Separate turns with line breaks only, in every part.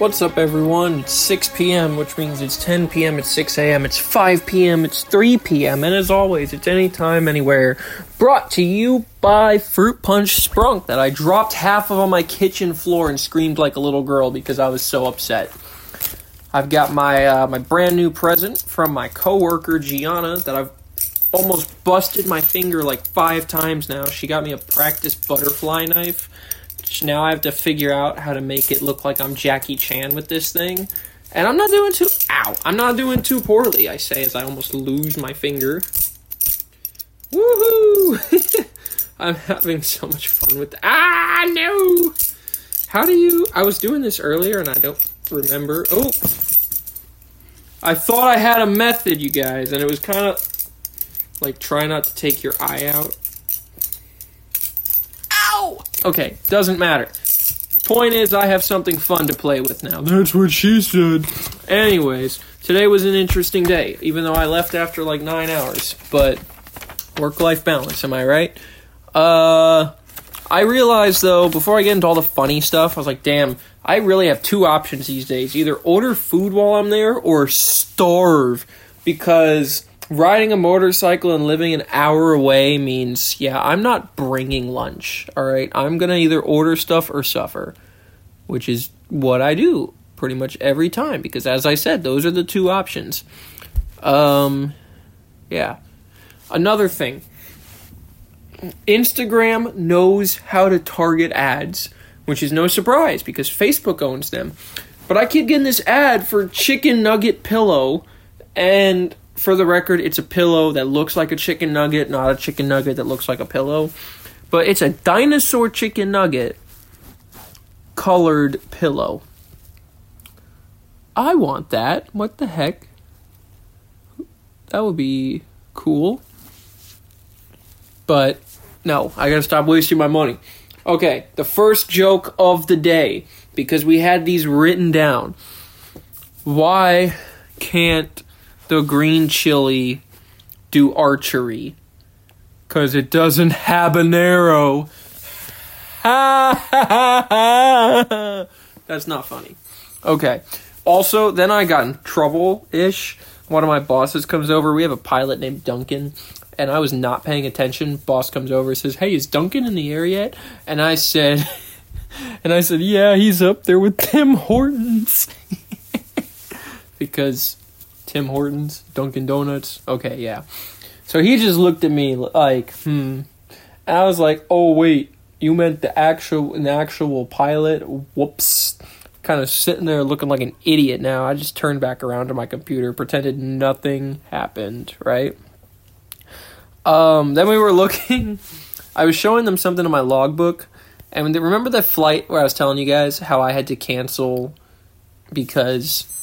What's up, everyone? It's 6 p.m., which means it's 10 p.m., it's 6 a.m., it's 5 p.m., it's 3 p.m., and as always, it's anytime, anywhere. Brought to you by Fruit Punch Sprunk that I dropped half of on my kitchen floor and screamed like a little girl because I was so upset. I've got my uh, my brand new present from my coworker Gianna that I've almost busted my finger like five times now. She got me a practice butterfly knife now I have to figure out how to make it look like I'm Jackie Chan with this thing. And I'm not doing too ow. I'm not doing too poorly, I say as I almost lose my finger. Woohoo! I'm having so much fun with. Ah no! How do you I was doing this earlier and I don't remember. Oh I thought I had a method, you guys, and it was kind of like try not to take your eye out. Okay, doesn't matter. Point is, I have something fun to play with now.
That's what she said.
Anyways, today was an interesting day, even though I left after like nine hours. But work life balance, am I right? Uh, I realized though, before I get into all the funny stuff, I was like, damn, I really have two options these days either order food while I'm there or starve because riding a motorcycle and living an hour away means, yeah, I'm not bringing lunch. All right. I'm going to either order stuff or suffer, which is what I do pretty much every time because, as I said, those are the two options. Um, yeah. Another thing Instagram knows how to target ads, which is no surprise because Facebook owns them. But I keep getting this ad for chicken nugget pillow, and for the record, it's a pillow that looks like a chicken nugget, not a chicken nugget that looks like a pillow. But it's a dinosaur chicken nugget colored pillow. I want that. What the heck? That would be cool. But no, I gotta stop wasting my money. Okay, the first joke of the day, because we had these written down. Why can't the green chili do archery because it doesn't have an arrow. That's not funny. Okay. Also, then I got in trouble ish. One of my bosses comes over. We have a pilot named Duncan, and I was not paying attention. Boss comes over and says, Hey, is Duncan in the air yet? And I said, and I said, Yeah, he's up there with Tim Hortons. because Tim Hortons, Dunkin' Donuts. Okay, yeah. So he just looked at me like, hmm. And I was like, oh wait, you meant the actual an actual pilot? Whoops. Kind of sitting there looking like an idiot now. I just turned back around to my computer, pretended nothing happened, right? Um, then we were looking. I was showing them something in my logbook, and remember that flight where I was telling you guys how I had to cancel because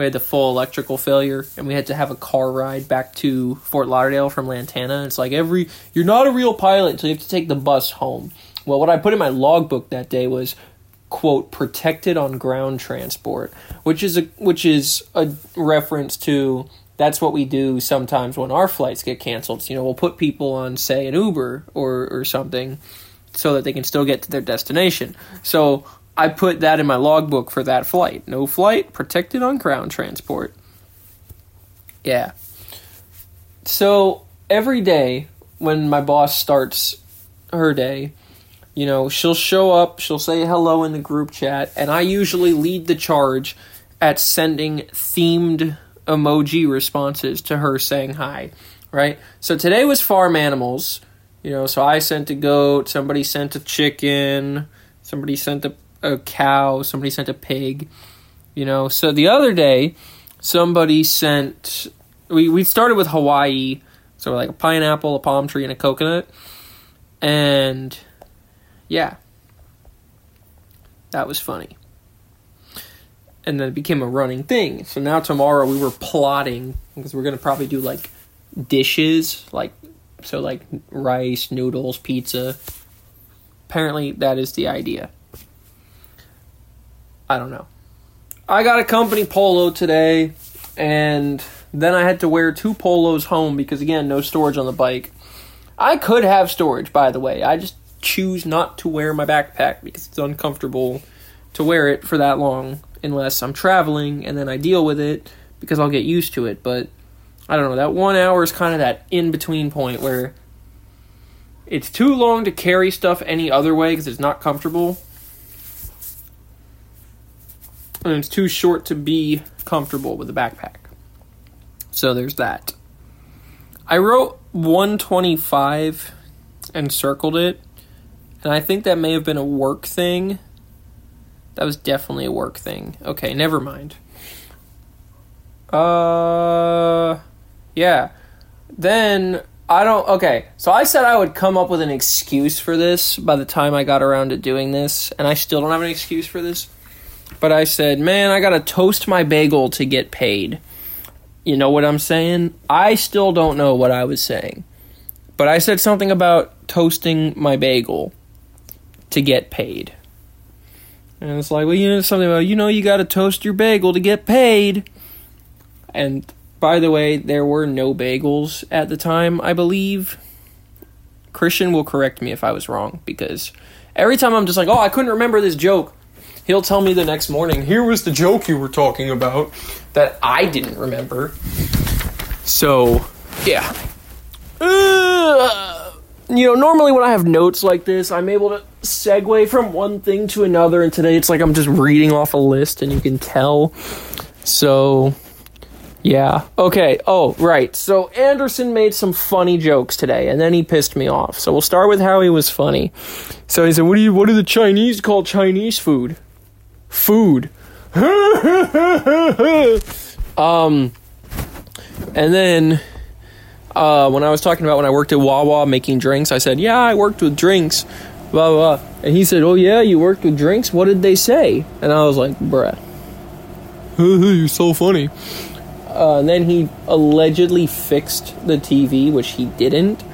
we had the full electrical failure and we had to have a car ride back to Fort Lauderdale from Lantana. It's like every you're not a real pilot until you have to take the bus home. Well, what I put in my logbook that day was quote protected on ground transport, which is a which is a reference to that's what we do sometimes when our flights get canceled. You know, we'll put people on say an Uber or or something so that they can still get to their destination. So I put that in my logbook for that flight. No flight, protected on ground transport. Yeah. So every day when my boss starts her day, you know, she'll show up, she'll say hello in the group chat, and I usually lead the charge at sending themed emoji responses to her saying hi, right? So today was farm animals, you know, so I sent a goat, somebody sent a chicken, somebody sent a a cow, somebody sent a pig, you know. So the other day, somebody sent. We we started with Hawaii, so like a pineapple, a palm tree, and a coconut, and yeah, that was funny. And then it became a running thing. So now tomorrow we were plotting because we're gonna probably do like dishes, like so like rice, noodles, pizza. Apparently, that is the idea. I don't know. I got a company polo today, and then I had to wear two polos home because, again, no storage on the bike. I could have storage, by the way. I just choose not to wear my backpack because it's uncomfortable to wear it for that long unless I'm traveling and then I deal with it because I'll get used to it. But I don't know, that one hour is kind of that in between point where it's too long to carry stuff any other way because it's not comfortable. And it's too short to be comfortable with a backpack. So there's that. I wrote 125 and circled it. And I think that may have been a work thing. That was definitely a work thing. Okay, never mind. Uh yeah. Then I don't okay. So I said I would come up with an excuse for this by the time I got around to doing this, and I still don't have an excuse for this. But I said, "Man, I got to toast my bagel to get paid." You know what I'm saying? I still don't know what I was saying. But I said something about toasting my bagel to get paid. And it's like, well, you know, something about, you know, you got to toast your bagel to get paid. And by the way, there were no bagels at the time, I believe. Christian will correct me if I was wrong because every time I'm just like, oh, I couldn't remember this joke, he'll tell me the next morning, here was the joke you were talking about that I didn't remember. So, yeah. Uh, you know, normally when I have notes like this, I'm able to segue from one thing to another, and today it's like I'm just reading off a list and you can tell. So, yeah. Okay. Oh, right. So Anderson made some funny jokes today, and then he pissed me off. So we'll start with how he was funny. So he said, "What do you? What do the Chinese call Chinese food? Food." um, and then uh, when I was talking about when I worked at Wawa making drinks, I said, "Yeah, I worked with drinks." Blah blah. blah. And he said, "Oh yeah, you worked with drinks. What did they say?" And I was like, "Bruh." You're so funny. Uh, and then he allegedly fixed the TV, which he didn't,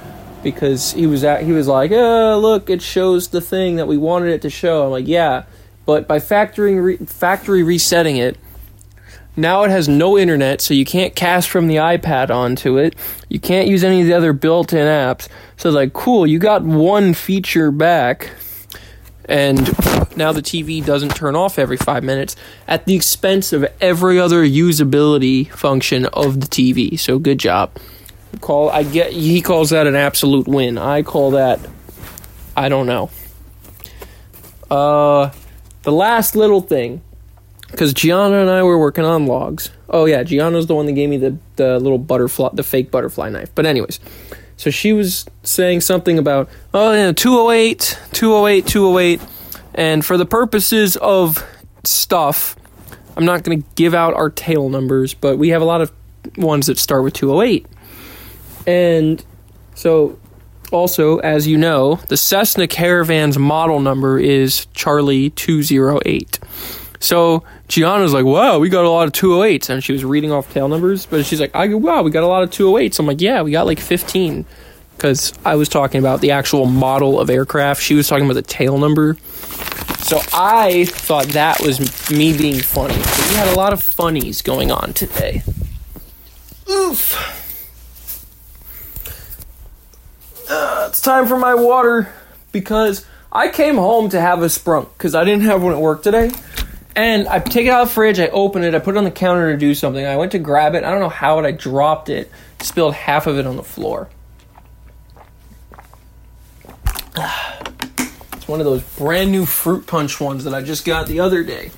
because he was at, he was like, "Uh, look, it shows the thing that we wanted it to show." I'm like, "Yeah," but by factoring re- factory resetting it, now it has no internet, so you can't cast from the iPad onto it. You can't use any of the other built-in apps. So like, cool, you got one feature back, and now the TV doesn't turn off every five minutes at the expense of every other usability function of the TV. So good job. Call I get he calls that an absolute win. I call that I don't know. Uh the last little thing because Gianna and I were working on logs. Oh yeah, Gianna's the one that gave me the the little butterfly, the fake butterfly knife. But anyways, so she was saying something about oh yeah, 208, 208, 208, and for the purposes of stuff, I'm not going to give out our tail numbers, but we have a lot of ones that start with 208. And so also, as you know, the Cessna Caravan's model number is Charlie 208. So Gianna's like, wow, we got a lot of 208s. And she was reading off tail numbers, but she's like, I go, wow, we got a lot of 208s. I'm like, yeah, we got like 15. Because I was talking about the actual model of aircraft. She was talking about the tail number. So I thought that was me being funny. But we had a lot of funnies going on today. Oof. Uh, it's time for my water because I came home to have a sprunk because I didn't have one at work today. And I take it out of the fridge, I open it, I put it on the counter to do something. I went to grab it, I don't know how, but I dropped it, spilled half of it on the floor. It's one of those brand new fruit punch ones that I just got the other day.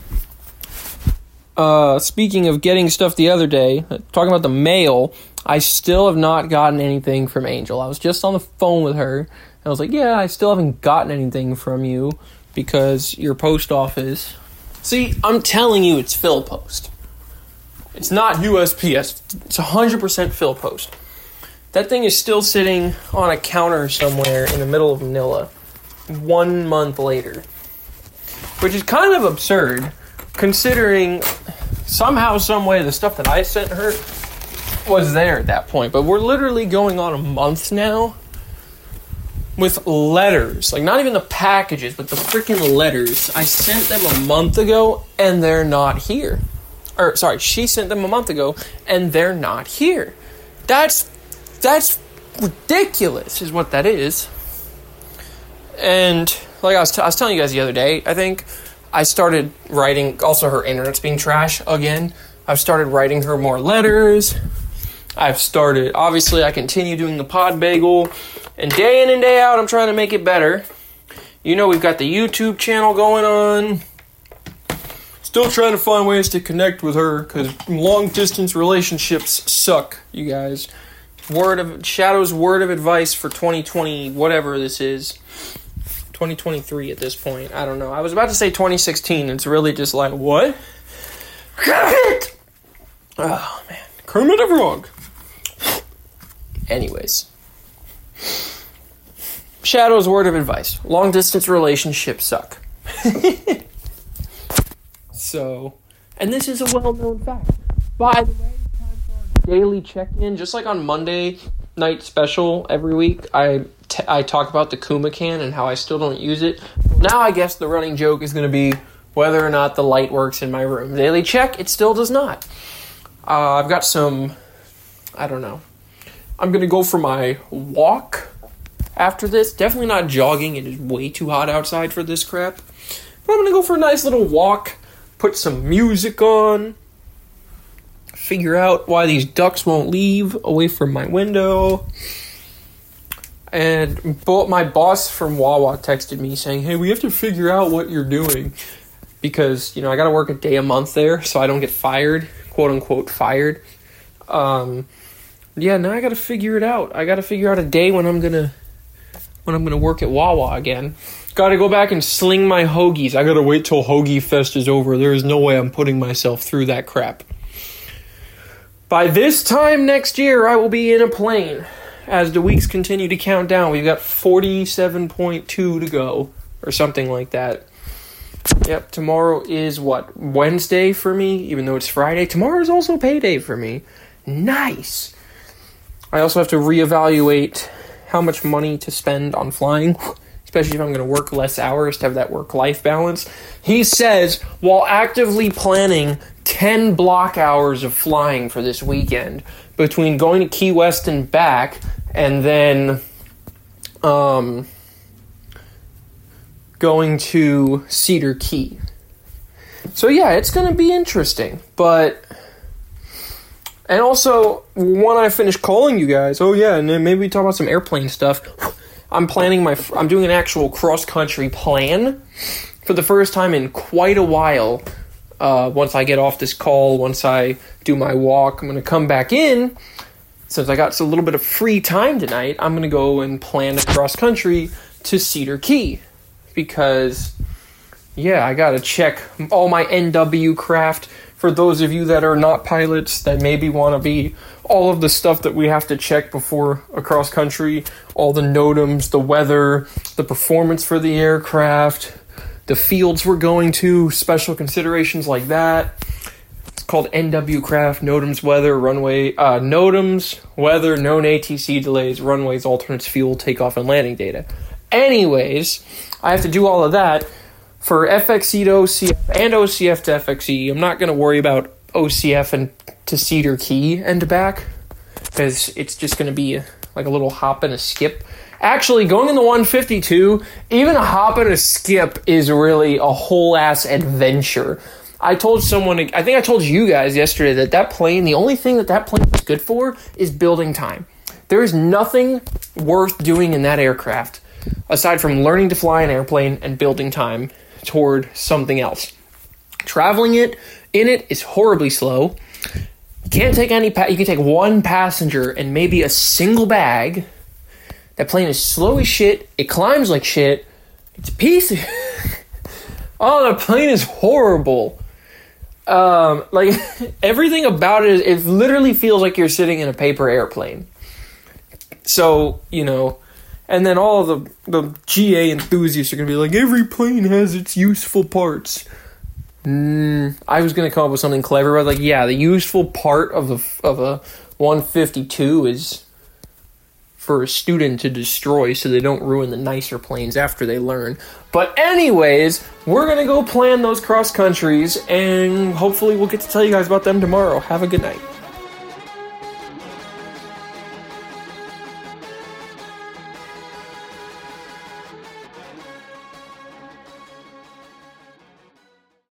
Uh, speaking of getting stuff the other day, talking about the mail, I still have not gotten anything from Angel. I was just on the phone with her, and I was like, "Yeah, I still haven't gotten anything from you because your post office." See, I'm telling you, it's Phil Post. It's not USPS. It's 100% Phil Post. That thing is still sitting on a counter somewhere in the middle of Manila, one month later, which is kind of absurd, considering somehow, some way, the stuff that I sent her was there at that point. But we're literally going on a month now with letters. Like, not even the packages, but the freaking letters. I sent them a month ago and they're not here. Or, sorry, she sent them a month ago and they're not here. That's. That's ridiculous, is what that is. And, like I was, t- I was telling you guys the other day, I think, I started writing. Also, her internet's being trash again. I've started writing her more letters. I've started. Obviously, I continue doing the pod bagel, and day in and day out, I'm trying to make it better. You know, we've got the YouTube channel going on. Still trying to find ways to connect with her because long distance relationships suck, you guys. Word of Shadow's word of advice for 2020, whatever this is. 2023 at this point. I don't know. I was about to say 2016. It's really just like, what? Kermit! Oh, man. Kermit the Frog. Anyways. Shadow's word of advice long distance relationships suck. so, and this is a well known fact. By the way, daily check in, just like on Monday night special every week, I, t- I talk about the Kuma can and how I still don't use it. Now I guess the running joke is going to be whether or not the light works in my room. Daily check, it still does not. Uh, I've got some, I don't know. I'm going to go for my walk after this. Definitely not jogging, it is way too hot outside for this crap. But I'm going to go for a nice little walk, put some music on figure out why these ducks won't leave away from my window. And but my boss from Wawa texted me saying, "Hey, we have to figure out what you're doing because you know I got to work a day a month there, so I don't get fired, quote unquote fired." Um, yeah, now I got to figure it out. I got to figure out a day when I'm gonna when I'm gonna work at Wawa again. Got to go back and sling my hoagies. I got to wait till Hoagie Fest is over. There is no way I'm putting myself through that crap. By this time next year, I will be in a plane. As the weeks continue to count down, we've got 47.2 to go, or something like that. Yep, tomorrow is what? Wednesday for me, even though it's Friday. Tomorrow is also payday for me. Nice. I also have to reevaluate how much money to spend on flying, especially if I'm going to work less hours to have that work life balance. He says, while actively planning 10 block hours of flying for this weekend between going to Key West and back and then um, going to Cedar Key. So, yeah, it's going to be interesting. But. And also, when I finish calling you guys, oh yeah, and then maybe talk about some airplane stuff. I'm planning my, I'm doing an actual cross country plan for the first time in quite a while uh, once I get off this call, once I do my walk, I'm going to come back in. Since I got a little bit of free time tonight, I'm going to go and plan a cross country to Cedar Key because, yeah, I got to check all my NWKRAFT. For those of you that are not pilots that maybe want to be, all of the stuff that we have to check before a cross country, all the NOTAMs, the weather, the performance for the aircraft, the fields we're going to, special considerations like that. It's called NWKRAFT, NOTAMs Weather, Runway, uh, NOTAMs Weather, Known ATC Delays, Runways, Alternates, Fuel, Takeoff, and Landing Data. Anyways, I have to do all of that for FXE to OCF and OCF to FXE. I'm not going to worry about OCF and to Cedar Key and back because it's just going to be like a little hop and a skip Actually, going in the 152, even a hop and a skip is really a whole ass adventure. I told someone, I think I told you guys yesterday that that plane, the only thing that that plane is good for is building time. There is nothing worth doing in that aircraft aside from learning to fly an airplane and building time toward something else. Traveling it in it is horribly slow. You can't take any pa- you can take one passenger and maybe a single bag that plane is slow as shit. It climbs like shit. It's a piece of. oh, the plane is horrible. Um, like everything about it, it literally feels like you're sitting in a paper airplane. So you know, and then all the the GA enthusiasts are gonna be like, every plane has its useful parts. Mm, I was gonna come up with something clever, but like, yeah, the useful part of the of a 152 is for a student to destroy so they don't ruin the nicer planes after they learn. But, anyways, we're gonna go plan those cross countries and hopefully we'll get to tell you guys about them tomorrow. Have a good night.